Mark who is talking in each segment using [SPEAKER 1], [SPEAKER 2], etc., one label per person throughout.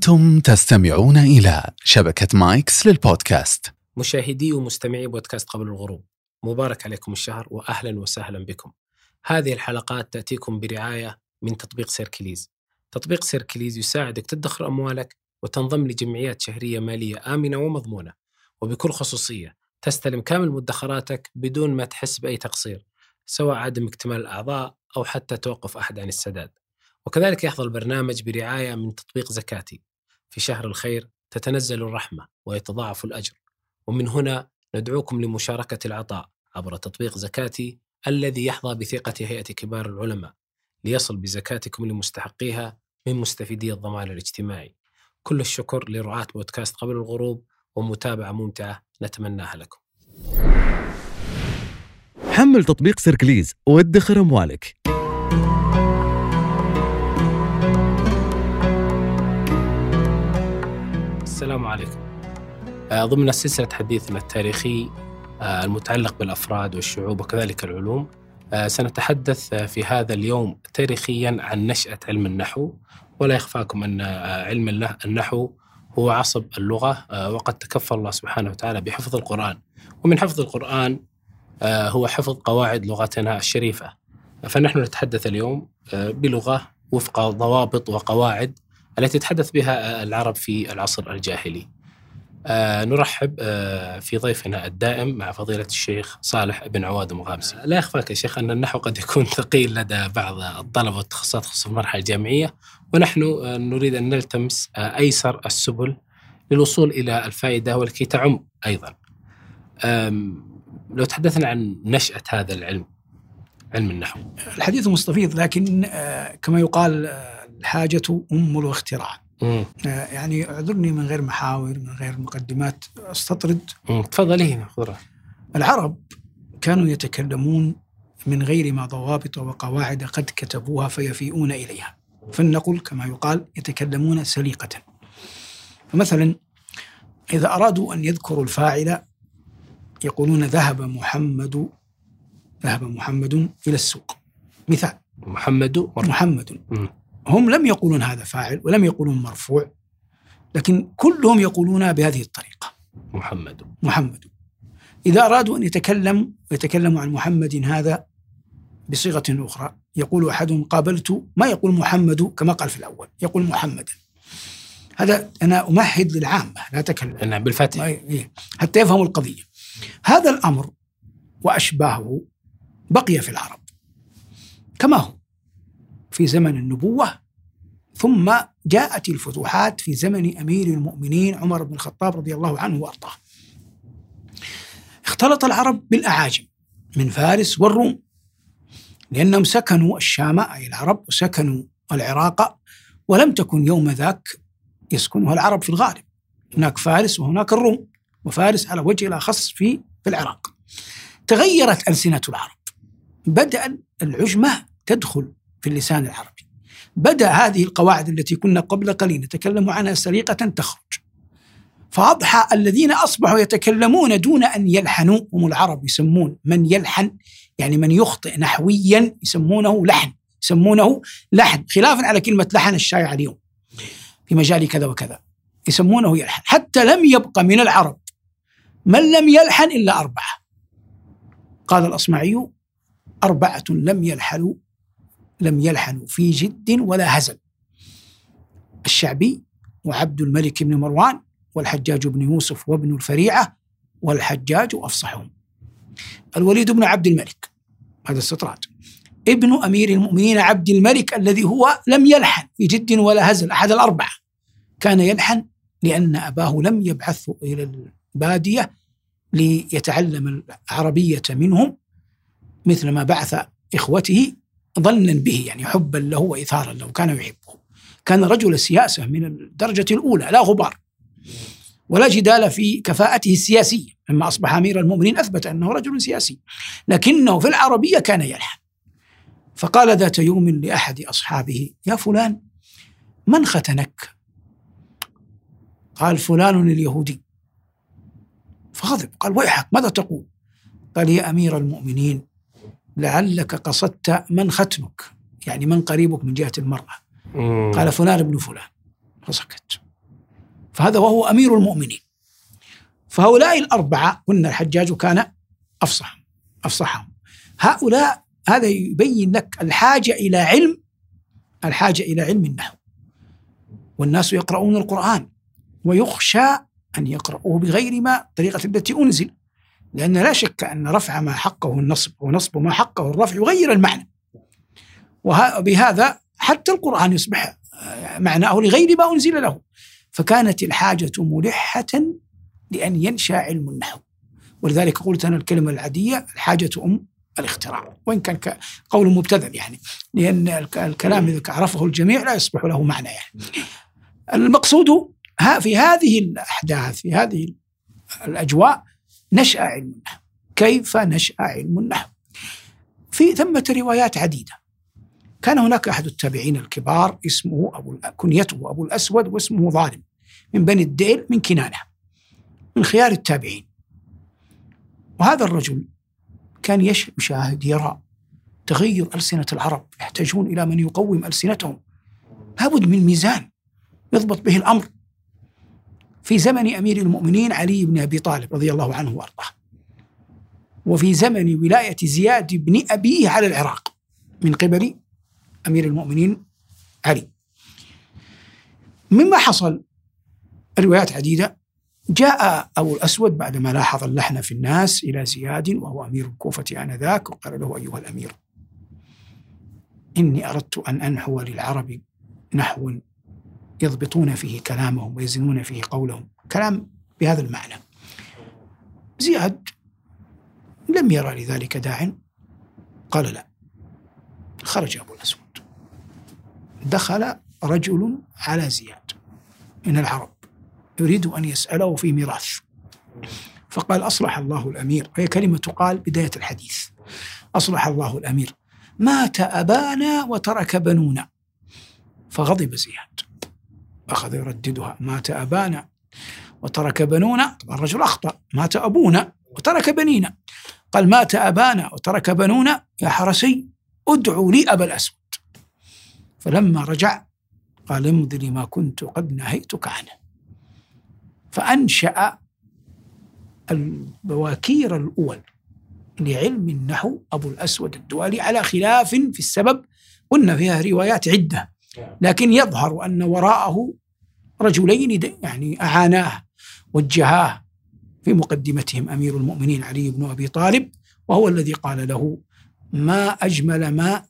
[SPEAKER 1] أنتم تستمعون إلى شبكة مايكس للبودكاست.
[SPEAKER 2] مشاهدي ومستمعي بودكاست قبل الغروب مبارك عليكم الشهر وأهلا وسهلا بكم. هذه الحلقات تأتيكم برعاية من تطبيق Circlys. تطبيق Circlys يساعدك تدخر أموالك وتنضم لجمعيات شهرية مالية آمنة ومضمونة. وبكل خصوصية تستلم كامل مدخراتك بدون ما تحس بأي تقصير سواء عدم اكتمال الأعضاء أو حتى توقف أحد عن السداد. وكذلك يحظى البرنامج برعاية من تطبيق زكاتي. في شهر الخير تتنزل الرحمة ويتضاعف الأجر. ومن هنا ندعوكم لمشاركة العطاء عبر تطبيق زكاتي الذي يحظى بثقة هيئة كبار العلماء ليصل بزكاتكم لمستحقيها من مستفيدي الضمان الاجتماعي. كل الشكر لرعاة بودكاست قبل الغروب ومتابعة ممتعة نتمناها لكم.
[SPEAKER 3] حمل تطبيق سيركليز وادخر أموالك
[SPEAKER 2] السلام عليكم. آه، ضمن سلسلة حديثنا التاريخي آه، المتعلق بالأفراد والشعوب وكذلك العلوم آه، سنتحدث في هذا اليوم تاريخيا عن نشأة علم النحو ولا يخفاكم أن علم النحو هو عصب اللغة وقد تكفل الله سبحانه وتعالى بحفظ القرآن. ومن حفظ القرآن هو حفظ قواعد لغتنا الشريفة. فنحن نتحدث اليوم بلغة وفق ضوابط وقواعد التي تحدث بها العرب في العصر الجاهلي. آه نرحب آه في ضيفنا الدائم مع فضيلة الشيخ صالح بن عواد المغامسي لا يخفاك يا شيخ أن النحو قد يكون ثقيل لدى بعض الطلبة والتخصصات خصوصا في المرحلة الجامعية. ونحن آه نريد أن نلتمس آه أيسر السبل للوصول إلى الفائدة ولكي تعم أيضا. لو تحدثنا عن نشأة هذا العلم علم النحو.
[SPEAKER 4] الحديث مستفيض لكن آه، كما يقال آه، الحاجة أم الاختراع. آه، يعني اعذرني من غير محاور من غير مقدمات أستطرد.
[SPEAKER 2] تفضلي هنا
[SPEAKER 4] العرب كانوا يتكلمون من غير ما ضوابط وقواعد قد كتبوها فيفيئون إليها. فلنقل كما يقال يتكلمون سليقة. فمثلا إذا أرادوا أن يذكروا الفاعل يقولون ذهب محمد ذهب محمد إلى السوق. مثال.
[SPEAKER 2] محمد
[SPEAKER 4] محمد. هم لم يقولون هذا فاعل ولم يقولون مرفوع لكن كلهم يقولون بهذه الطريقة.
[SPEAKER 2] محمد.
[SPEAKER 4] محمد. إذا أرادوا أن يتكلم يتكلموا عن محمد هذا بصيغة أخرى يقول أحدهم قابلت ما يقول محمد كما قال في الأول يقول محمدا هذا أنا أمهد للعامة لا أتكلم.
[SPEAKER 2] نعم بالفتح.
[SPEAKER 4] إيه. حتى يفهموا القضية. هذا الأمر وأشباهه بقي في العرب كما هو. في زمن النبوة ثم جاءت الفتوحات في زمن أمير المؤمنين عمر بن الخطاب رضي الله عنه وأرضاه. اختلط العرب بالأعاجم من فارس والروم لأنهم سكنوا الشام أي العرب وسكنوا العراق ولم تكن يوم ذاك يسكنها العرب في الغالب. هناك فارس وهناك الروم وفارس على وجه الأخص في في العراق. تغيرت ألسنة العرب. بدأ العجمة تدخل في اللسان العربي. بدأ هذه القواعد التي كنا قبل قليل نتكلم عنها سليقة تخرج. فأضحى الذين أصبحوا يتكلمون دون أن يلحنوا هم العرب يسمون من يلحن يعني من يخطئ نحويا يسمونه لحن يسمونه لحن خلافا على كلمة لحن الشائعة اليوم. في مجال كذا وكذا. يسمونه يلحن. حتى لم يبق من العرب من لم يلحن إلا أربعة. قال الأصمعي أربعة لم يلحنوا لم يلحنوا في جد ولا هزل. الشعبي وعبد الملك بن مروان والحجاج بن يوسف وابن الفريعة والحجاج أفصحهم. الوليد بن عبد الملك هذا استطراد. ابن أمير المؤمنين عبد الملك الذي هو لم يلحن في جد ولا هزل أحد الأربعة. كان يلحن لأن أباه لم يبعثه إلى البادية ليتعلم العربية منهم مثل ما بعث إخوته ظنا به يعني حبا له وإثارا له كان يحبه. كان رجل سياسة من الدرجة الأولى لا غبار ولا جدال في كفاءته السياسية لما أصبح أمير المؤمنين أثبت أنه رجل سياسي. لكنه في العربية كان يلحن فقال ذات يوم لأحد أصحابه يا فلان من ختنك؟ قال فلان اليهودي. فغضب قال ويحك ماذا تقول؟ قال يا أمير المؤمنين لعلك قصدت من ختنك يعني من قريبك من جهة المرأة. مم. قال فلان ابن فلان. فسكت. فهذا وهو أمير المؤمنين. فهؤلاء الأربعة قلنا الحجاج كان أفصح أفصحهم. هؤلاء هذا يبين لك الحاجة إلى علم الحاجة إلى علم النحو. والناس يقرؤون القرآن ويخشى أن يقرؤوه بغير ما الطريقة التي أنزل. لأن لا شك أن رفع ما حقه النصب ونصب ما حقه الرفع يغير المعنى. وبهذا حتى القرآن يصبح معناه لغير ما أنزل له. فكانت الحاجة ملحة لأن ينشأ علم النحو. ولذلك قلت أنا الكلمة العادية الحاجة أم الاختراع. وإن كان قول مبتذل يعني. لأن الكلام إذا عرفه الجميع لا يصبح له معنى يعني. المقصود في هذه الأحداث في هذه الأجواء نشأ علم النحو. كيف نشأ علم النحو؟ في ثمة روايات عديدة. كان هناك أحد التابعين الكبار اسمه أبو كنيته أبو الأسود واسمه ظالم من بني الديل من كنانة من خيار التابعين. وهذا الرجل كان يشاهد يرى تغير ألسنة العرب يحتاجون إلى من يقوم ألسنتهم. لابد من ميزان يضبط به الأمر. في زمن أمير المؤمنين علي بن أبي طالب رضي الله عنه وأرضاه. وفي زمن ولاية زياد بن أبيه على العراق من قبل أمير المؤمنين علي. مما حصل روايات عديدة. جاء أبو الأسود بعدما لاحظ اللحن في الناس إلى زياد وهو أمير الكوفة آنذاك وقال له أيها الأمير إني أردت أن أنحو للعرب نحو يضبطون فيه كلامهم ويزنون فيه قولهم. كلام بهذا المعنى. زياد لم يرى لذلك داع. قال لا. خرج أبو الأسود. دخل رجل على زياد من العرب يريد أن يسأله في ميراث. فقال أصلح الله الأمير. وهي كلمة تقال بداية الحديث. أصلح الله الأمير. مات أبانا وترك بنونا. فغضب زياد. أخذ يرددها. مات أبانا وترك بنونا. طبعا الرجل أخطأ. مات أبونا وترك بنينا. قال مات أبانا وترك بنونا. يا حرسي ادعوا لي أبا الأسود. فلما رجع قال امضي لما كنت قد نهيتك عنه. فأنشأ البواكير الأول لعلم النحو أبو الأسود الدوالي على خلاف في السبب. قلنا فيها روايات عدة. لكن يظهر أن وراءه رجلين يعني أعاناه وجهاه في مقدمتهم أمير المؤمنين علي بن أبي طالب وهو الذي قال له ما أجمل ما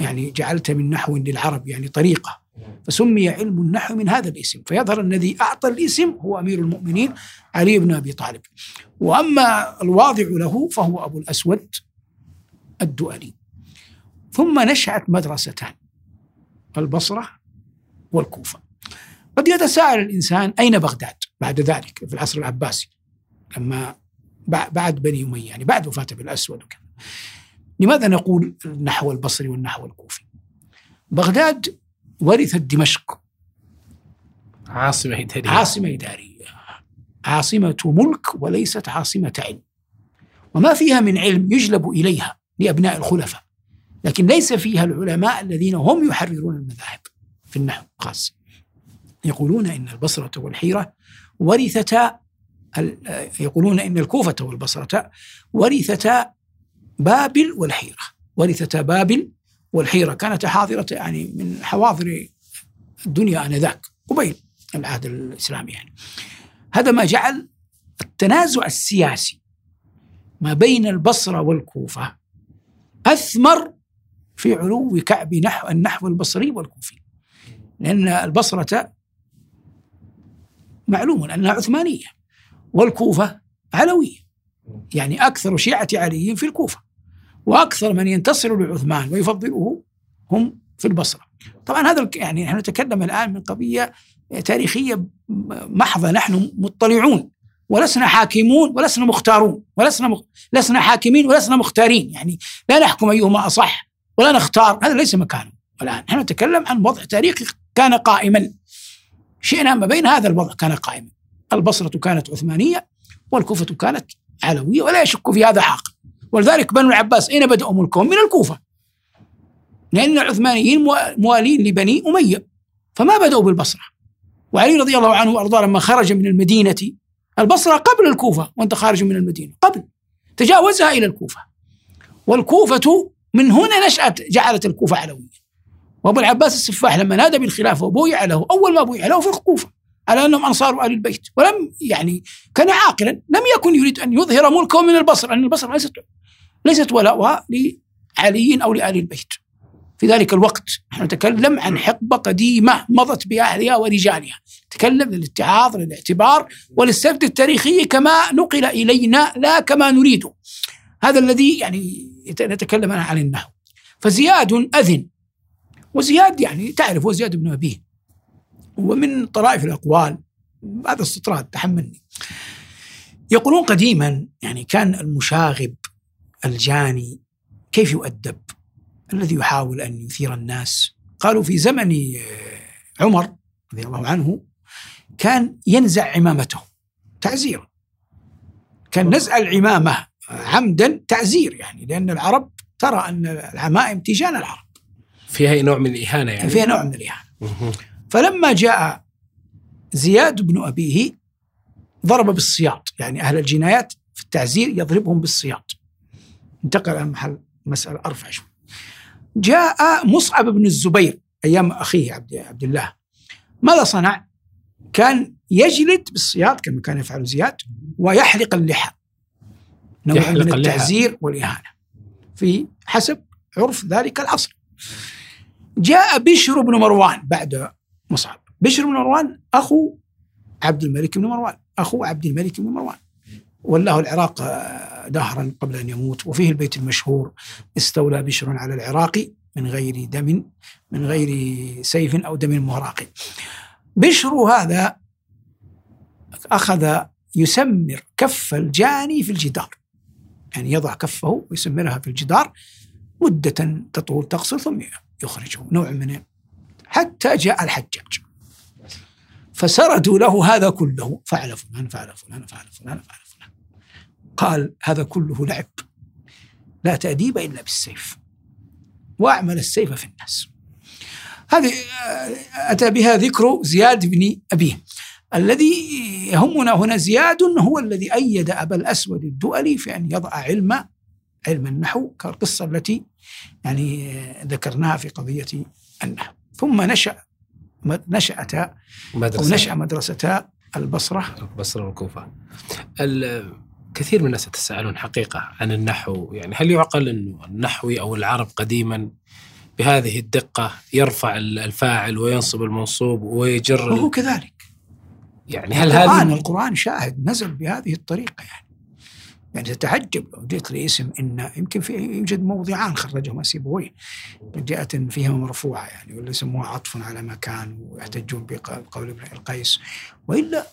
[SPEAKER 4] يعني جعلت من نحو للعرب يعني طريقة فسمي علم النحو من هذا الاسم فيظهر الذي أعطى الاسم هو أمير المؤمنين علي بن أبي طالب. وأما الواضع له فهو أبو الأسود الدؤلي. ثم نشأت مدرستان البصرة والكوفة. قد يتساءل الإنسان أين بغداد بعد ذلك في العصر العباسي لما بعد بني أمية يعني بعد وفاة أبي الأسود وكذا. لماذا نقول النحو البصري والنحو الكوفي؟ بغداد ورثت دمشق
[SPEAKER 2] عاصمة إدارية.
[SPEAKER 4] عاصمة إدارية. عاصمة ملك وليست عاصمة علم. وما فيها من علم يجلب إليها لأبناء الخلفاء لكن ليس فيها العلماء الذين هم يحررون المذاهب في النحو خاصة يقولون إن البصرة والحيرة ورثتا يقولون إن الكوفة والبصرة ورثتا بابل والحيرة. ورثتا بابل والحيرة. كانت حاضرة يعني من حواضر الدنيا آنذاك. قبيل العهد الإسلامي يعني. هذا ما جعل التنازع السياسي ما بين البصرة والكوفة أثمر في علو كعب نحو النحو البصري والكوفي. لأن البصرة معلوم أنها عثمانية. والكوفة علوية. يعني أكثر شيعة علي في الكوفة. وأكثر من ينتصر لعثمان ويفضله هم في البصرة. طبعا هذا يعني نحن نتكلم الآن من قضية تاريخية محضة. نحن مطلعون. ولسنا حاكمون ولسنا مختارون. ولسنا مخ... لسنا حاكمين ولسنا مختارين. يعني لا نحكم أيهما أصح ولا نختار. هذا ليس مكانه الآن. نحن نتكلم عن وضع تاريخي كان قائما. شئنا ما بين هذا الوضع كان قائما. البصرة كانت عثمانية والكوفة كانت علوية ولا يشك في هذا حق ولذلك بنو العباس أين بدأوا ملكهم؟ من الكوفة. لأن العثمانيين موالين لبني أمية. فما بدأوا بالبصرة. وعلي رضي الله عنه وأرضاه لما خرج من المدينة البصرة قبل الكوفة وأنت خارج من المدينة قبل تجاوزها إلى الكوفة. والكوفة من هنا نشأت جعلت الكوفة علوية. وابو العباس السفاح لما نادى بالخلافة وبويع له أول ما بويع له في الكوفه على أنهم أنصار ال البيت ولم يعني كان عاقلا لم يكن يريد أن يظهر ملكه من البصره لأن البصره ليست ليست ولاؤها لعلي أو لآل البيت. في ذلك الوقت نحن نتكلم عن حقبة قديمة مضت بأهلها ورجالها. نتكلم للاتعاظ للاعتبار وللسرد التاريخي كما نقل إلينا لا كما نريده هذا الذي يعني نتكلم عن النحو. فزياد أذن وزياد يعني تعرف هو زياد بن أبيه. ومن طرائف الأقوال هذا استطراد تحملني. يقولون قديما يعني كان المشاغب الجاني كيف يؤدب؟ الذي يحاول أن يثير الناس. قالوا في زمن آه، عمر رضي الله عنه كان ينزع عمامته تعزيرا. كان نزع العمامة عمدا تعزير يعني لأن العرب ترى أن العمائم تيجان العرب.
[SPEAKER 2] فيها نوع من الإهانة يعني.
[SPEAKER 4] فيها نوع من الإهانة. فلما جاء زياد بن أبيه ضرب بالسياط يعني أهل الجنايات في التعزير يضربهم بالسياط انتقل عن محل مسألة أرفع شوي. جاء مصعب بن الزبير أيام أخيه عبد, عبد الله. ماذا صنع؟ كان يجلد بالسياط كما كان يفعل زياد ويحلق اللحى. نوع من التعزير والإهانة. في حسب عرف ذلك العصر جاء بشر بن مروان بعد مصعب. بشر بن مروان أخو عبد الملك بن مروان. أخو عبد الملك بن مروان. ولاه العراق دهرا قبل أن يموت وفيه البيت المشهور. استولى بشر على العراق من غير دم من غير سيف أو دم مهراق بشر هذا أخذ يسمر كف الجاني في الجدار. يعني يضع كفه ويسمرها في الجدار. مدة تطول تقصر ثم يخرجه نوع من حتى جاء الحجاج. فسردوا له هذا كله فعل فلان فعل فلان فعل فلان فعل فلان. قال هذا كله لعب. لا تأديب إلا بالسيف. وأعمل السيف في الناس. هذه أتى بها ذكر زياد بن أبيه. الذي يهمنا هنا زياد هو الذي أيد أبا الأسود الدؤلي في أن يضع علم علم النحو كالقصة التي يعني ذكرناها في قضية النحو. ثم نشأ نشأتا مدرسة. أو نشأ مدرسة البصرة.
[SPEAKER 2] البصرة والكوفة. كثير من الناس يتساءلون حقيقة عن النحو. يعني هل يعقل أنه النحوي أو العرب قديما بهذه الدقة يرفع الفاعل وينصب المنصوب ويجر
[SPEAKER 4] وهو كذلك.
[SPEAKER 2] يعني هل هذه
[SPEAKER 4] القرآن شاهد نزل بهذه الطريقة يعني. يعني تتعجب لو جئت لاسم إن يمكن في يوجد موضعان خرجهما سيبويه جاءة فيهما مرفوعة يعني ولا يسموها عطف على مكان ويحتجون بقول ابن القيس. وإلا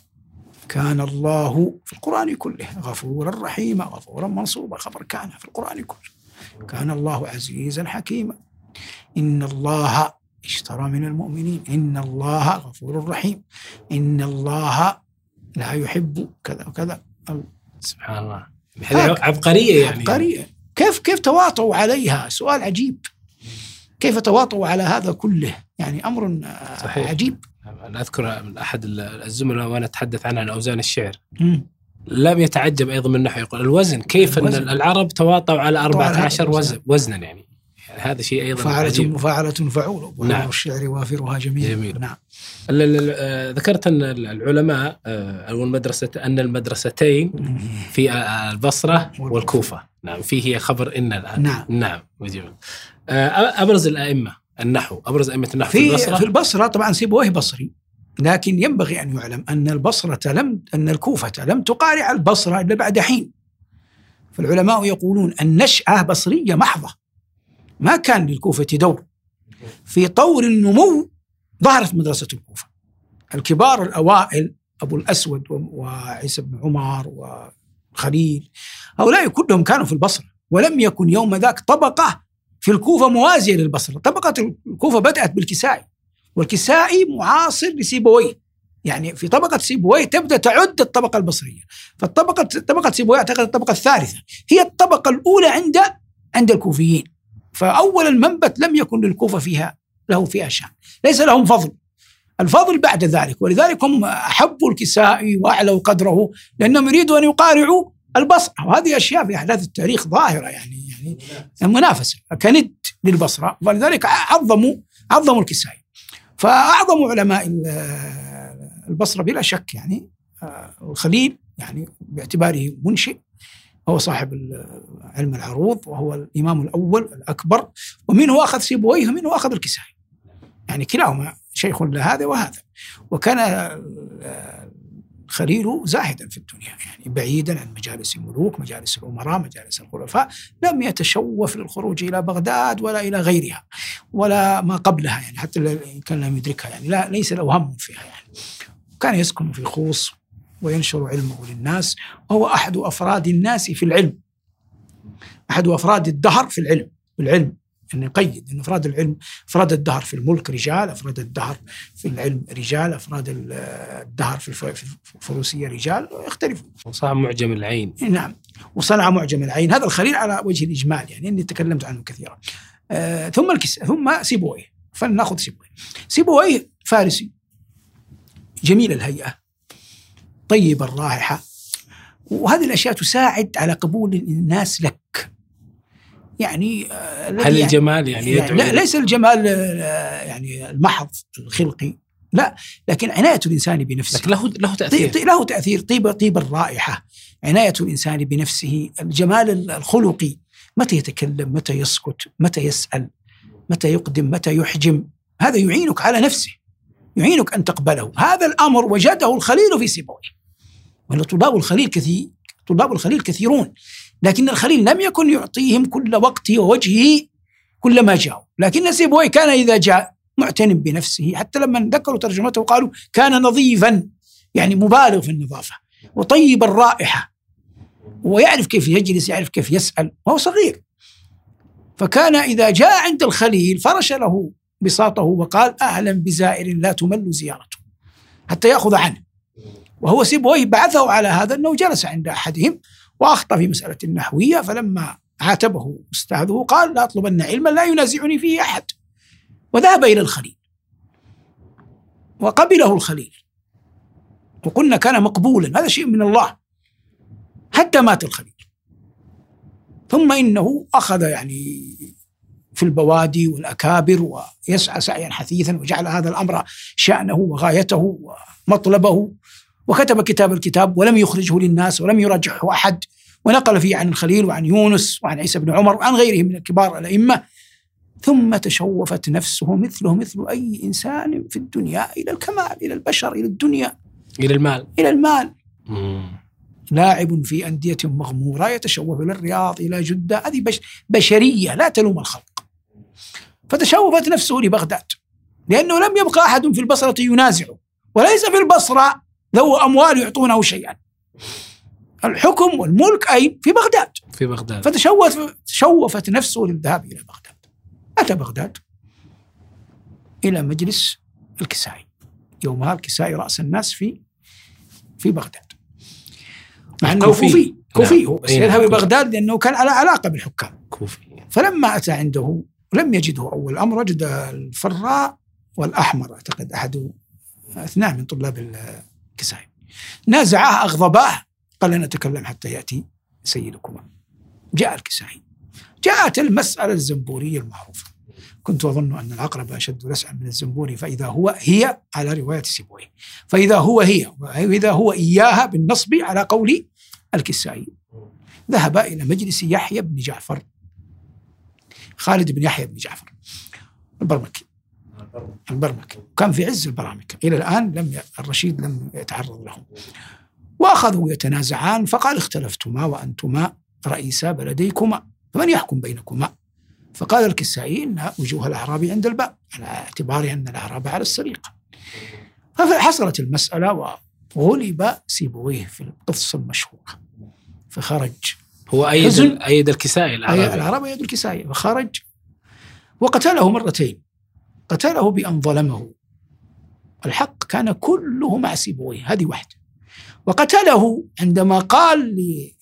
[SPEAKER 4] كان الله في القرآن كله غفورا رحيما غفورا منصوبا خبر كان في القرآن كله. كان الله عزيزا حكيما. إن الله اشترى من المؤمنين. إن الله غفور رحيم. إن الله لا يحب كذا وكذا.
[SPEAKER 2] سبحان الله. هذه عبقرية يعني.
[SPEAKER 4] عبقرية. كيف كيف تواطؤوا عليها؟ سؤال عجيب. كيف تواطؤوا على هذا كله؟ يعني أمر صحيح. عجيب.
[SPEAKER 2] أنا أذكر من أحد الزملاء وأنا أتحدث عنها عن أوزان الشعر. م. لم يتعجب أيضا من النحو يقول الوزن كيف الوزن. أن العرب تواطؤوا على 14 وزن وزنا يعني. هذا شيء أيضا
[SPEAKER 4] فعلة مفاعلة فعول نعم. الشعر وافرها جميل, جميل. نعم.
[SPEAKER 2] آه، ذكرت أن العلماء آه، أو المدرسة أن المدرستين في البصرة والكوفة. نعم فيه خبر إن الان
[SPEAKER 4] نعم.
[SPEAKER 2] نعم. آه، أبرز الأئمة النحو أبرز أئمة النحو
[SPEAKER 4] في, في البصرة؟ في البصرة طبعا سيبويه بصري لكن ينبغي أن يعلم أن البصرة لم أن الكوفة لم تقارع البصرة إلا بعد حين. فالعلماء يقولون النشأة بصرية محضة. ما كان للكوفة دور. في طور النمو ظهرت مدرسة الكوفة. الكبار الأوائل أبو الأسود وعيسى بن عمر وخليل هؤلاء كلهم كانوا في البصرة. ولم يكن يوم ذاك طبقة في الكوفة موازية للبصرة. طبقة الكوفة بدأت بالكسائي. والكسائي معاصر لسيبويه يعني في طبقة سيبويه تبدأ تعد الطبقة البصرية. فالطبقة طبقة سيبويه أعتقد الطبقة الثالثة. هي الطبقة الأولى عند عند الكوفيين. فأول المنبت لم يكن للكوفة فيها له فيها شأن ليس لهم فضل. الفضل بعد ذلك ولذلك هم أحبوا الكسائي وأعلوا قدره لأنهم يريدوا أن يقارعوا البصرة. وهذه أشياء في أحداث التاريخ ظاهرة يعني يعني منافسة كند للبصرة. ولذلك عظموا عظموا الكسائي فأعظم علماء البصرة بلا شك يعني آه، الخليل يعني باعتباره منشئ هو صاحب علم العروض وهو الإمام الأول الأكبر ومنه أخذ سيبويه ومنه أخذ الكسائي. يعني كلاهما شيخ لهذا وهذا. وكان الخليل زاهدا في الدنيا يعني بعيدا عن مجالس الملوك مجالس الأمراء مجالس الخلفاء. لم يتشوف للخروج إلى بغداد ولا إلى غيرها ولا ما قبلها يعني حتى كان لم يدركها يعني لا ليس له هم فيها يعني. كان يسكن في خوص وينشر علمه للناس وهو أحد أفراد الناس في العلم. أحد أفراد الدهر في العلم العلم أن يقيد أن أفراد العلم أفراد الدهر في الملك رجال أفراد الدهر في العلم رجال أفراد الدهر في الفروسية رجال يختلفون.
[SPEAKER 2] وصنع معجم العين.
[SPEAKER 4] نعم. وصنع معجم العين. هذا الخليل على وجه الإجمال يعني أني تكلمت عنه كثيرا. آه ثم الكس ثم سيبويه. فلنأخذ سيبويه. سيبويه فارسي. جميل الهيئة. طيب الرائحة. وهذه الأشياء تساعد على قبول الناس لك. يعني
[SPEAKER 2] آه، هل الجمال يعني,
[SPEAKER 4] يعني لا ليس الجمال آه، يعني المحض الخلقي لا لكن عناية الإنسان بنفسه.
[SPEAKER 2] لكن له له تأثير.
[SPEAKER 4] له تأثير طيب طيب الرائحة. عناية الإنسان بنفسه الجمال الخلقي متى يتكلم متى يسكت متى يسأل متى يقدم متى يحجم هذا يعينك على نفسه يعينك أن تقبله. هذا الأمر وجده الخليل في سيبويه. ولا طلاب الخليل كثير طلاب الخليل كثيرون. لكن الخليل لم يكن يعطيهم كل وقته ووجهه كلما جاءوا. لكن سيبويه كان إذا جاء معتن بنفسه. حتى لما ذكروا ترجمته قالوا كان نظيفا يعني مبالغ في النظافة وطيب الرائحة. ويعرف كيف يجلس يعرف كيف يسأل وهو صغير. فكان إذا جاء عند الخليل فرش له بساطه وقال أهلا بزائر لا تمل زيارته حتى يأخذ عنه. وهو سيبويه بعثه على هذا أنه جلس عند أحدهم وأخطأ في مسألة النحوية فلما عاتبه أستاذه قال لا أطلبن علما لا ينازعني فيه أحد. وذهب إلى الخليل. وقبله الخليل. وقلنا كان مقبولا هذا شيء من الله. حتى مات الخليل. ثم إنه أخذ يعني في البوادي والأكابر ويسعى سعيا حثيثا وجعل هذا الأمر شأنه وغايته ومطلبه. وكتب كتاب الكتاب ولم يخرجه للناس ولم يرجحه أحد ونقل فيه عن الخليل وعن يونس وعن عيسى بن عمر وعن غيره من الكبار الأئمة. ثم تشوفت نفسه مثله مثل أي إنسان في الدنيا إلى الكمال إلى البشر إلى الدنيا.
[SPEAKER 2] إلى المال.
[SPEAKER 4] إلى المال. مم. لاعب في أندية مغمورة يتشوف إلى الرياض إلى جدة. هذه بش بشرية لا تلوم الخلق. فتشوفت نفسه لبغداد لأنه لم يبقى أحد في البصرة ينازعه وليس في البصرة ذو أموال يعطونه شيئا. الحكم والملك أي في بغداد.
[SPEAKER 2] في بغداد.
[SPEAKER 4] فتشوفت تشوفت نفسه للذهاب إلى بغداد. أتى بغداد إلى مجلس الكسائي. يومها الكسائي رأس الناس في في بغداد. مع أنه كوفي. كوفي هو. بس يذهب إلى بغداد لأنه كان على علاقة بالحكام.
[SPEAKER 2] كوفي.
[SPEAKER 4] فلما أتى عنده لم يجده أول أمر وجد الفراء والأحمر. أعتقد أحد اثنان من طلاب الكسائي نازعاه أغضباه قال لن أتكلم حتى يأتي سيدكما جاء الكسائي جاءت المسألة الزنبورية المعروفة. كنت أظن أن العقرب أشد لسعا من الزنبوري فإذا هو هي على رواية سيبويه فإذا هو هي وإذا هو إياها بالنصب على قول الكسائي ذهب إلى مجلس يحيى بن جعفر. خالد بن يحيى بن جعفر. البرمكي. البرمكي كان في عز البرامكة إلى الآن لم الرشيد لم يتعرض لهم. وأخذوا يتنازعان فقال اختلفتما وأنتما رئيسا بلديكما فمن يحكم بينكما؟ فقال الكسائي إن وجوه الأعراب عند الباب على اعتبار أن الأعراب على السريقة فحصلت المسألة وغلب سيبويه في القصة المشهورة. فخرج.
[SPEAKER 2] هو أيد أيد الكسائي
[SPEAKER 4] الأعرابي. الأعراب أيد الكسائي. فخرج. وقتله مرتين. قتله بأن ظلمه. الحق كان كله مع سيبويه هذه واحدة. وقتله عندما قال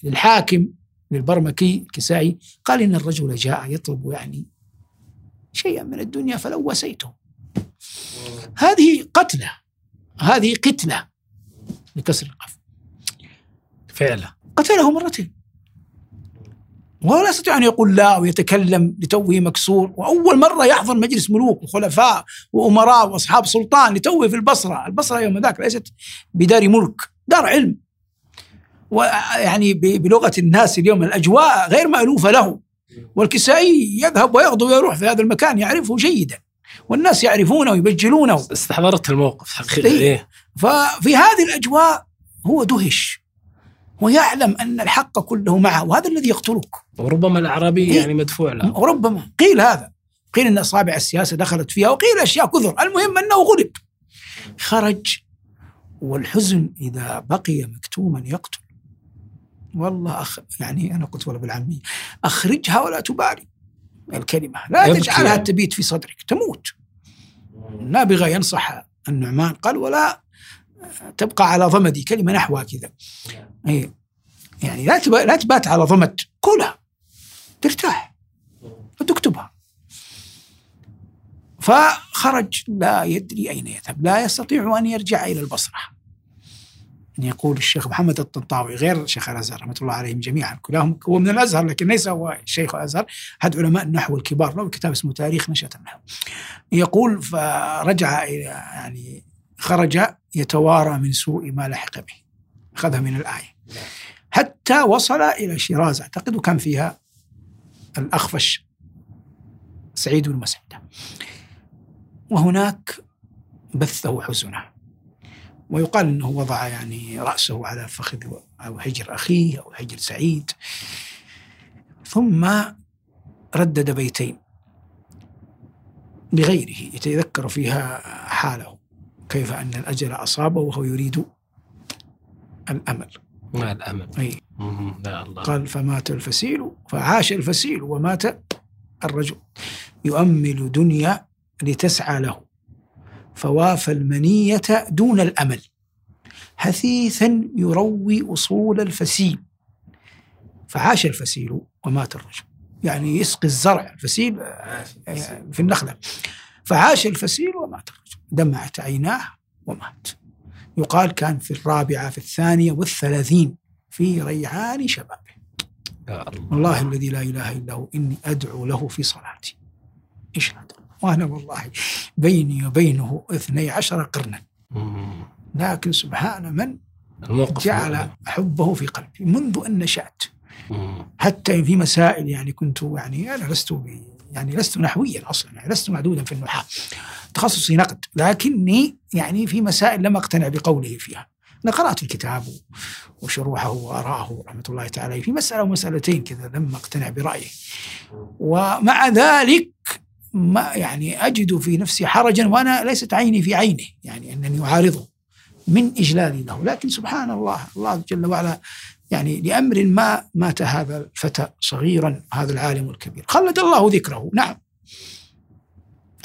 [SPEAKER 4] للحاكم للبرمكي الكسائي قال إن الرجل جاء يطلب يعني شيئا من الدنيا فلو وسيته. هذه قتلة. هذه قتلة. بكسر القاف
[SPEAKER 2] فعلا.
[SPEAKER 4] قتله مرتين. وهو لا يستطيع أن يقول لا ويتكلم لتوه مكسور. وأول مرة يحضر مجلس ملوك وخلفاء وأمراء وأصحاب سلطان لتوه في البصرة، البصرة يوم ذاك ليست بدار ملك، دار علم. ويعني ب- بلغة الناس اليوم الأجواء غير مالوفه له. والكسائي يذهب ويغدو ويروح في هذا المكان يعرفه جيدا. والناس يعرفونه ويبجلونه.
[SPEAKER 2] استحضرت الموقف حقيقة
[SPEAKER 4] إيه. ففي هذه الأجواء هو دهش. ويعلم أن الحق كله معه وهذا الذي يقتلك.
[SPEAKER 2] وربما الأعرابي
[SPEAKER 4] إيه.
[SPEAKER 2] يعني مدفوع له.
[SPEAKER 4] وربما قيل هذا. قيل إن أصابع السياسة دخلت فيها وقيل أشياء كثر. المهم أنه غلب. خرج والحزن إذا بقي مكتوما يقتل. والله أخ يعني أنا قلت ولا بالعاميه أخرجها ولا تبالي. الكلمة. لا تجعلها
[SPEAKER 2] يعني.
[SPEAKER 4] تبيت في صدرك. تموت. النابغة ينصح النعمان. قال ولا تبقى على ضمدي كلمة نحوها كذا اي يعني لا لا تبات على ضمد كلها ترتاح وتكتبها. فخرج لا يدري أين يذهب لا يستطيع أن يرجع إلى البصرة. أن يقول الشيخ محمد الطنطاوي غير الشيخ الأزهر رحمة الله عليهم جميعا كلهم هو من الأزهر لكن ليس هو شيخ الأزهر أحد علماء النحو الكبار له كتاب اسمه تاريخ نشأة النحو. يقول فرجع إلى يعني خرج يتوارى من سوء ما لحق به. أخذها من الآية. حتى وصل إلى شيراز أعتقد وكان فيها الأخفش سعيد بن مسعدة. وهناك بثه حزنه. ويقال إنه وضع يعني رأسه على فخذ أو حجر أخيه أو حجر سعيد. ثم ردد بيتين. بغيره. يتذكر فيها حاله. كيف أن الأجل أصابه وهو يريد الأمل.
[SPEAKER 2] مع الأمل؟
[SPEAKER 4] أي.
[SPEAKER 2] الله.
[SPEAKER 4] قال فمات الفسيل فعاش الفسيل ومات الرجل. يؤمل دنيا لتسعى له. فوافى المنية دون الأمل. حثيثا يروي أصول الفسيل. فعاش الفسيل ومات الرجل. يعني يسقي الزرع الفسيل آه، في النخلة. فعاش الفسيل ومات الرجل دمعت عيناه ومات يقال كان في الرابعة في الثانية والثلاثين في ريعان شبابه والله الذي لا إله إلا هو إني أدعو له في صلاتي. إيش هذا؟ وأنا والله بيني وبينه اثني عشر قرنا. لكن سبحان من جعل حبه في قلبي منذ أن نشات
[SPEAKER 2] مم.
[SPEAKER 4] حتى في مسائل يعني كنت يعني أنا لست ب يعني لست نحويا أصلا يعني لست معدودا في النحاة تخصصي نقد لكني يعني في مسائل لم أقتنع بقوله فيها. أنا قرأت الكتاب وشروحه وأراءه رحمة الله تعالى في مسألة ومسالتين كذا لم أقتنع برأيه. ومع ذلك ما يعني أجد في نفسي حرجا وأنا ليست عيني في عينه يعني أنني أعارضه من إجلالي له. لكن سبحان الله الله جل وعلا يعني لأمر ما مات هذا الفتى صغيرا هذا العالم الكبير. خلد الله ذكره. نعم.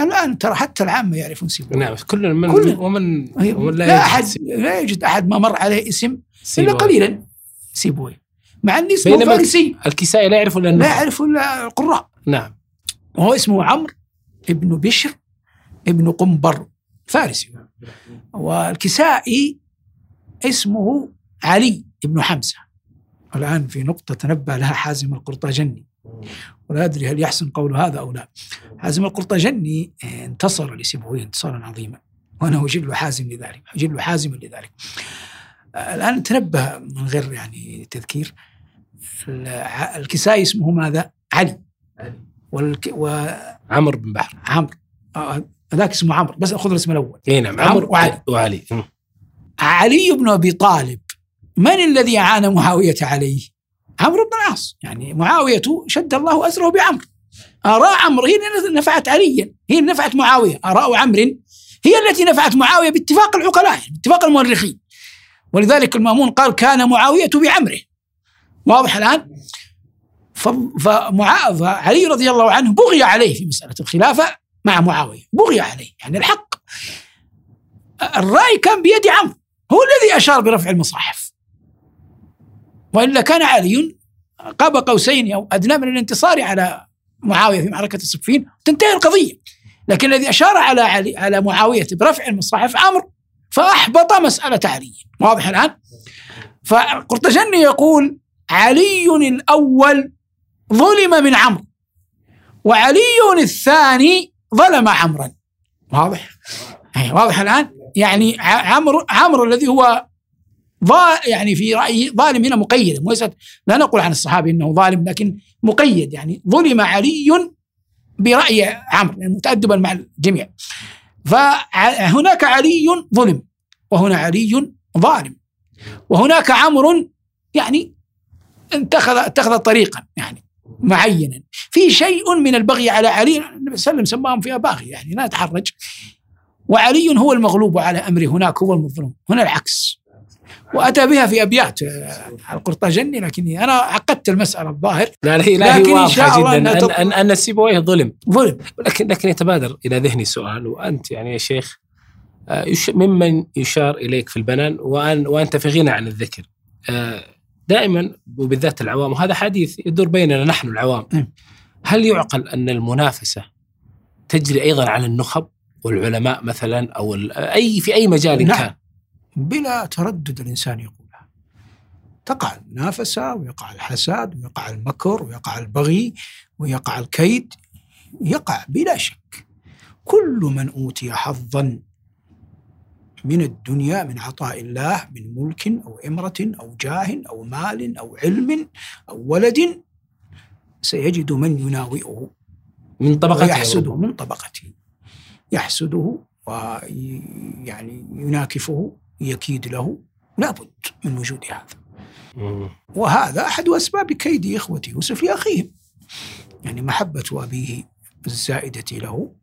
[SPEAKER 4] الآن ترى حتى العامة يعرفون سيبويه
[SPEAKER 2] نعم كل من
[SPEAKER 4] كل-
[SPEAKER 2] ومن ومن
[SPEAKER 4] لا,
[SPEAKER 2] لا, يجد
[SPEAKER 4] لا يوجد أحد ما مر عليه اسم إلا
[SPEAKER 2] سيبويه.
[SPEAKER 4] قليلا. سيبويه مع ان اسمه فارسي.
[SPEAKER 2] الكسائي لا يعرف إلا
[SPEAKER 4] لا
[SPEAKER 2] النحو.
[SPEAKER 4] يعرف إلا القراء.
[SPEAKER 2] نعم.
[SPEAKER 4] وهو اسمه عمرو ابن بشر ابن قنبر فارسي. والكسائي اسمه علي بن حمزة. الآن في نقطة تنبه لها حازم القرطاجني. ولا أدري هل يحسن قول هذا أو لا. حازم القرطاجني آه، انتصر لسيبويه انتصارا عظيما. وأنا أجل حازم لذلك أجل حازما لذلك. آه، الآن تنبه من غير يعني تذكير الكسائي اسمه ماذا؟ علي. والك... وعمرو
[SPEAKER 2] عمرو بن بحر.
[SPEAKER 4] آه، هذاك اسمه عمرو. بس خذ الاسم الأول.
[SPEAKER 2] اي نعم
[SPEAKER 4] عمرو
[SPEAKER 2] عمرو
[SPEAKER 4] وعلي.
[SPEAKER 2] وعلي.
[SPEAKER 4] علي بن أبي طالب. من الذي اعان معاوية عليه؟ عمرو بن العاص. يعني معاوية شد الله ازره بعمرو أراء عمرو هي اللي نفعت عليا. هي اللي نفعت معاوية. أراء عمرو هي التي نفعت معاوية باتفاق العقلاء باتفاق المؤرخين. ولذلك المأمون قال كان معاوية بعمره. واضح فمعا... فعلي رضي الله عنه بغي عليه في مسألة الخلافة مع معاوية. بغي عليه يعني الحق. الرأي كان بيد عمرو. هو الذي أشار برفع المصاحف. وإلا كان علي قاب قوسين أو أدنى من الانتصار على معاوية في معركة الصفين. تنتهي القضية. لكن الذي أشار على علي على معاوية برفع المصاحف عمرو فأحبط مسألة علي. واضح الآن؟ فقرطجني يقول علي الأول ظلم من عمرو وعلي الثاني ظلم عمرا. واضح؟ أي واضح الآن؟ يعني عمرو عمرو الذي هو يعني في رأيي ظالم هنا مقيد وليست لا نقول عن الصحابي إنه ظالم لكن مقيد يعني ظلم علي برأي عمرو يعني متادبا مع الجميع. فهناك علي ظلم وهنا علي ظالم وهناك عمرو يعني اتخذ اتخذ طريقا يعني معينا. في شيء من البغي على علي النبي صلى الله عليه وسلم سماهم فيها باغي يعني لا يتحرج وعلي هو المغلوب على أمره هناك هو المظلوم هنا العكس. وأتى بها في أبيات آه، القرطاجني لكني أنا عقدت المسألة الظاهر.
[SPEAKER 2] لا لا هي
[SPEAKER 4] لكن إن شاء الله
[SPEAKER 2] جدا. أن
[SPEAKER 4] تط-
[SPEAKER 2] ان, أن سيبويه ظلم.
[SPEAKER 4] ظلم.
[SPEAKER 2] لكن لكن يتبادر إلى ذهني سؤال وأنت يعني يا شيخ آه، ممن يشار إليك في البنان وأن وأنت في غنى عن الذكر. آه، دائما وبالذات العوام وهذا حديث يدور بيننا نحن العوام.
[SPEAKER 4] نعم.
[SPEAKER 2] هل يعقل أن المنافسة تجري أيضا على النخب والعلماء مثلا أو اي في أي مجال
[SPEAKER 4] نعم.
[SPEAKER 2] كان؟
[SPEAKER 4] بلا تردد الإنسان يقولها. تقع المنافسه ويقع الحسد ويقع المكر ويقع البغي ويقع الكيد يقع بلا شك. كل من أوتي حظا من الدنيا من عطاء الله من ملك أو امره أو جاه أو مال أو علم أو ولد سيجد من يناوئه
[SPEAKER 2] من طبقته.
[SPEAKER 4] ويحسده من طبقته. يحسده ويعني يناكفه يكيد له لابد من وجود هذا. وهذا أحد أسباب كيد إخوة يوسف لأخيهم يعني محبة أبيه الزائدة له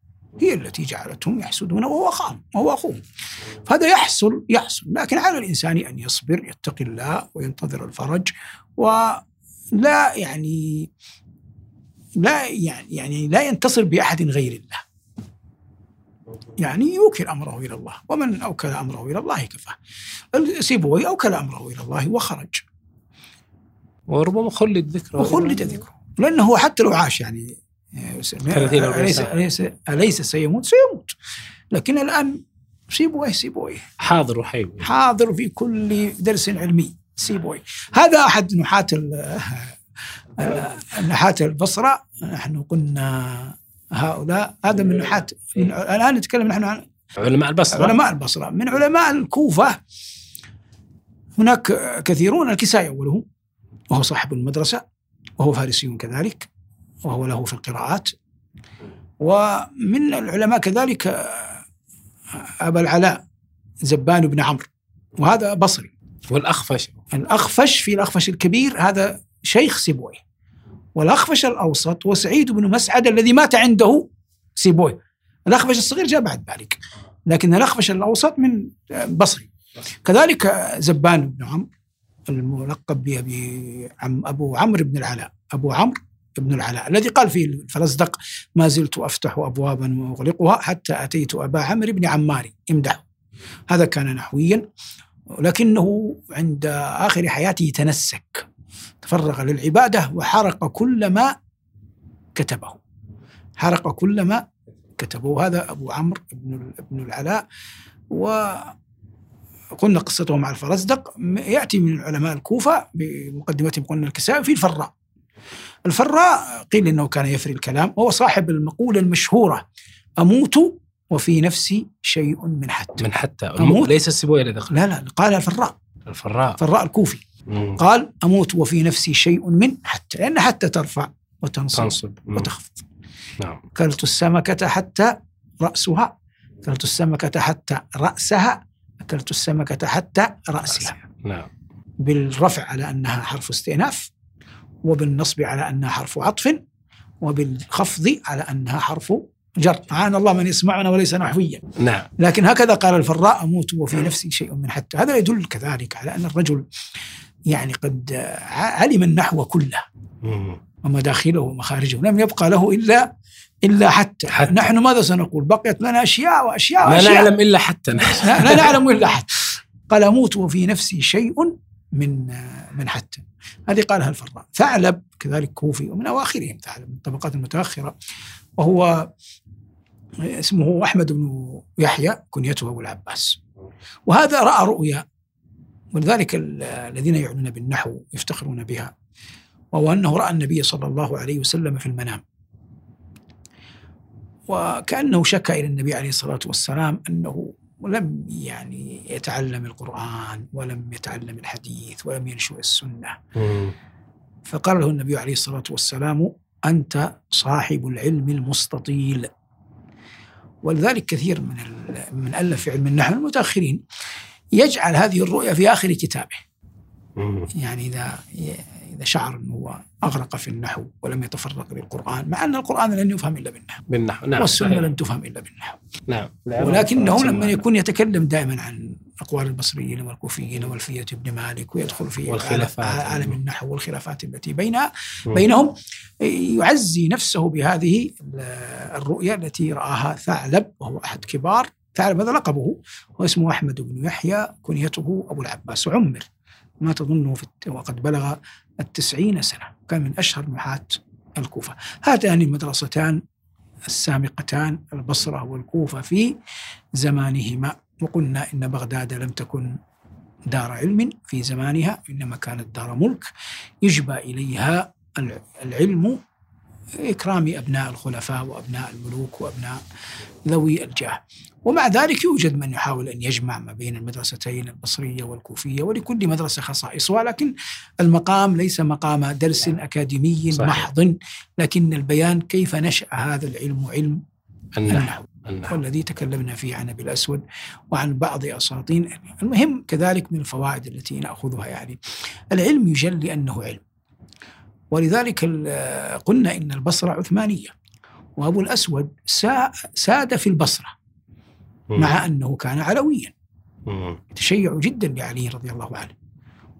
[SPEAKER 4] هي التي جعلتهم يحسدونه وهو أخاهم وهو أخوهم فهذا يحصل يحصل. لكن على الإنسان أن يصبر يتقي الله وينتظر الفرج ولا يعني لا يعني يعني لا ينتصر بأحد غير الله. يعني يوكل أمره إلى الله. ومن أوكل أمره إلى الله كفاه سيبوي أوكل أمره إلى الله وخرج.
[SPEAKER 2] وربما خلد ذكره
[SPEAKER 4] وخلد ذكره. لأنه حتى لو عاش يعني
[SPEAKER 2] 30 أو 40
[SPEAKER 4] أليس. أليس, أليس سيموت؟ سيموت. لكن الآن سيبويه سيبويه
[SPEAKER 2] حاضر وحي
[SPEAKER 4] حاضر في كل درس علمي سيبويه هذا أحد نحاة ال- نحاة البصرة. نحن قلنا هؤلاء هذا من نحاة من الآن نتكلم نحن عن
[SPEAKER 2] علماء البصرة.
[SPEAKER 4] علماء البصرة. من علماء الكوفة هناك كثيرون الكسائي أولهم وهو صاحب المدرسة وهو فارسي كذلك وهو له في القراءات. ومن العلماء كذلك أبا العلاء زبان بن عمرو وهذا بصري.
[SPEAKER 2] والأخفش.
[SPEAKER 4] الأخفش في الأخفش الكبير هذا شيخ سيبويه والأخفش الأوسط هو سعيد بن مسعد الذي مات عنده سيبويه الأخفش الصغير جاء بعد ذلك لكن الأخفش الأوسط من بصري. كذلك زبان بن عمرو الملقب بأبي عم أبو عمرو بن العلاء. أبو عمرو بن العلاء الذي قال في الفلزدق ما زلت أفتح أبوابا وأغلقها حتى أتيت أبا عمرو بن عمار امدحه. هذا كان نحويا لكنه عند آخر حياته تنسك. تفرغ للعبادة وحرق كل ما كتبه. حرق كل ما كتبه. هذا أبو عمرو بن بن العلاء. وقلنا قصته مع الفرزدق. يأتي من علماء الكوفة بمقدمتهم قلنا الكسائي في الفراء. الفراء قيل إنه كان يفري الكلام وهو صاحب المقولة المشهورة أموت وفي نفسي شيء من حتى.
[SPEAKER 2] من حتى.
[SPEAKER 4] أموت.
[SPEAKER 2] ليس السبويه دخل.
[SPEAKER 4] لا لا قال الفراء.
[SPEAKER 2] الفراء.
[SPEAKER 4] الفراء الكوفي.
[SPEAKER 2] مم.
[SPEAKER 4] قال أموت وفي نفسي شيء من حتى لأن حتى ترفع وتنصب
[SPEAKER 2] تنصب.
[SPEAKER 4] وتخفض
[SPEAKER 2] نعم.
[SPEAKER 4] كلت السمكة حتى رأسها كلت السمكة حتى رأسها اكلت السمكة حتى رأسها.
[SPEAKER 2] نعم.
[SPEAKER 4] بالرفع على أنها حرف استئناف وبالنصب على أنها حرف عطف وبالخفض على أنها حرف جر. معان الله من يسمعنا وليس نحويا.
[SPEAKER 2] نعم.
[SPEAKER 4] لكن هكذا قال الفراء أموت وفي نفسي شيء من حتى. هذا يدل كذلك على أن الرجل يعني قد علم النحو كله. ومداخله ومخارجه. لم يبقى له الا إلا حتى,
[SPEAKER 2] حتى.
[SPEAKER 4] نحن ماذا سنقول؟ بقيت لنا أشياء وأشياء
[SPEAKER 2] ما
[SPEAKER 4] وأشياء.
[SPEAKER 2] نعلم إلا حتى. نحن
[SPEAKER 4] لا, لا نعلم إلا حتى. قال أموت وفي نفسي شيء من من حتى. هذه قالها الفراء. ثعلب كذلك كوفي ومن أواخرهم ثعلب من الطبقات المتأخرة. وهو اسمه أحمد بن يحيى كنيته أبو العباس. وهذا رأى رؤيا ولذلك ال- الذين يعنون بالنحو يفتخرون بها وهو أنه رأى النبي صلى الله عليه وسلم في المنام. وكأنه شكى إلى النبي عليه الصلاة والسلام أنه لم يعني يتعلم القرآن ولم يتعلم الحديث ولم ينشئ السنة.
[SPEAKER 2] مم.
[SPEAKER 4] فقال له النبي عليه الصلاة والسلام أنت صاحب العلم المستطيل. ولذلك كثير من من ألف في علم النحو المتأخرين يجعل هذه الرؤيا في آخر كتابه. يعني إذا إذا شعر أنه هو أغرق في النحو ولم يتفرق للقرآن مع أن القرآن لن يفهم إلا بالنحو
[SPEAKER 2] بالنحو نعم
[SPEAKER 4] والسنة
[SPEAKER 2] صحيح.
[SPEAKER 4] لم تفهم إلا بالنحو
[SPEAKER 2] نعم
[SPEAKER 4] ولكنه لما يكون يتكلم دائما عن أقوال البصريين والكوفيين والفية بن مالك ويدخل في
[SPEAKER 2] والخلافات.
[SPEAKER 4] عالم- النحو والخلافات التي بينها. بينهم يعزي نفسه بهذه الرؤيا التي رآها ثعلب وهو أحد كبار ثعلب هذا لقبه؟ واسمه أحمد بن يحيى كنيته أبو العباس وعمر ما تظنه في وقد بلغ التسعين سنة. كان من أشهر نحاة الكوفة. هاتان المدرستان السامقتان البصرة والكوفة في زمانهما. وقلنا إن بغداد لم تكن دار علم في زمانها إنما كانت دار ملك. يجبى إليها الع- العلم إكرام أبناء الخلفاء وأبناء الملوك وأبناء ذوي الجاه. ومع ذلك يوجد من يحاول أن يجمع ما بين المدرستين البصرية والكوفية ولكل مدرسة خصائصها لكن المقام ليس مقام درس أكاديمي
[SPEAKER 2] صحيح.
[SPEAKER 4] محض لكن البيان كيف نشأ هذا العلم علم
[SPEAKER 2] النحو
[SPEAKER 4] والذي تكلمنا فيه عن أبي الأسود وعن بعض اساطين المهم كذلك من الفوائد التي نأخذها يعني. العلم يجل لأنه علم. ولذلك قلنا إن البصرة عثمانية. وأبو الأسود سا- ساد في
[SPEAKER 2] البصرة.
[SPEAKER 4] مع أنه كان علويا.
[SPEAKER 2] مم.
[SPEAKER 4] يتشيع جدا لعلي رضي الله عنه.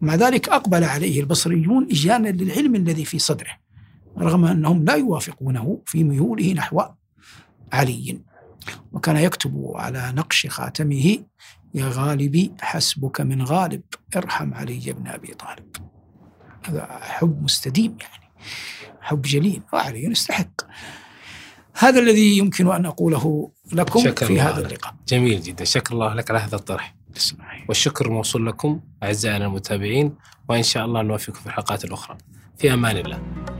[SPEAKER 4] ومع ذلك أقبل عليه البصريون اجلالا للعلم الذي في صدره رغم أنهم لا يوافقونه في ميوله نحو علي. وكان يكتب على نقش خاتمه يا غالبي حسبك من غالب ارحم علي بن أبي طالب. هذا حب مستديم يعني حب جليل وعلي يستحق. هذا الذي يمكن أن أقوله لكم في
[SPEAKER 2] الله
[SPEAKER 4] هذا. اللقاء.
[SPEAKER 2] جميل جدا. شكر الله لك على هذا الطرح. والشكر موصول لكم أعزائنا المتابعين وإن شاء الله نوفقكم في الحلقات الأخرى. في أمان الله.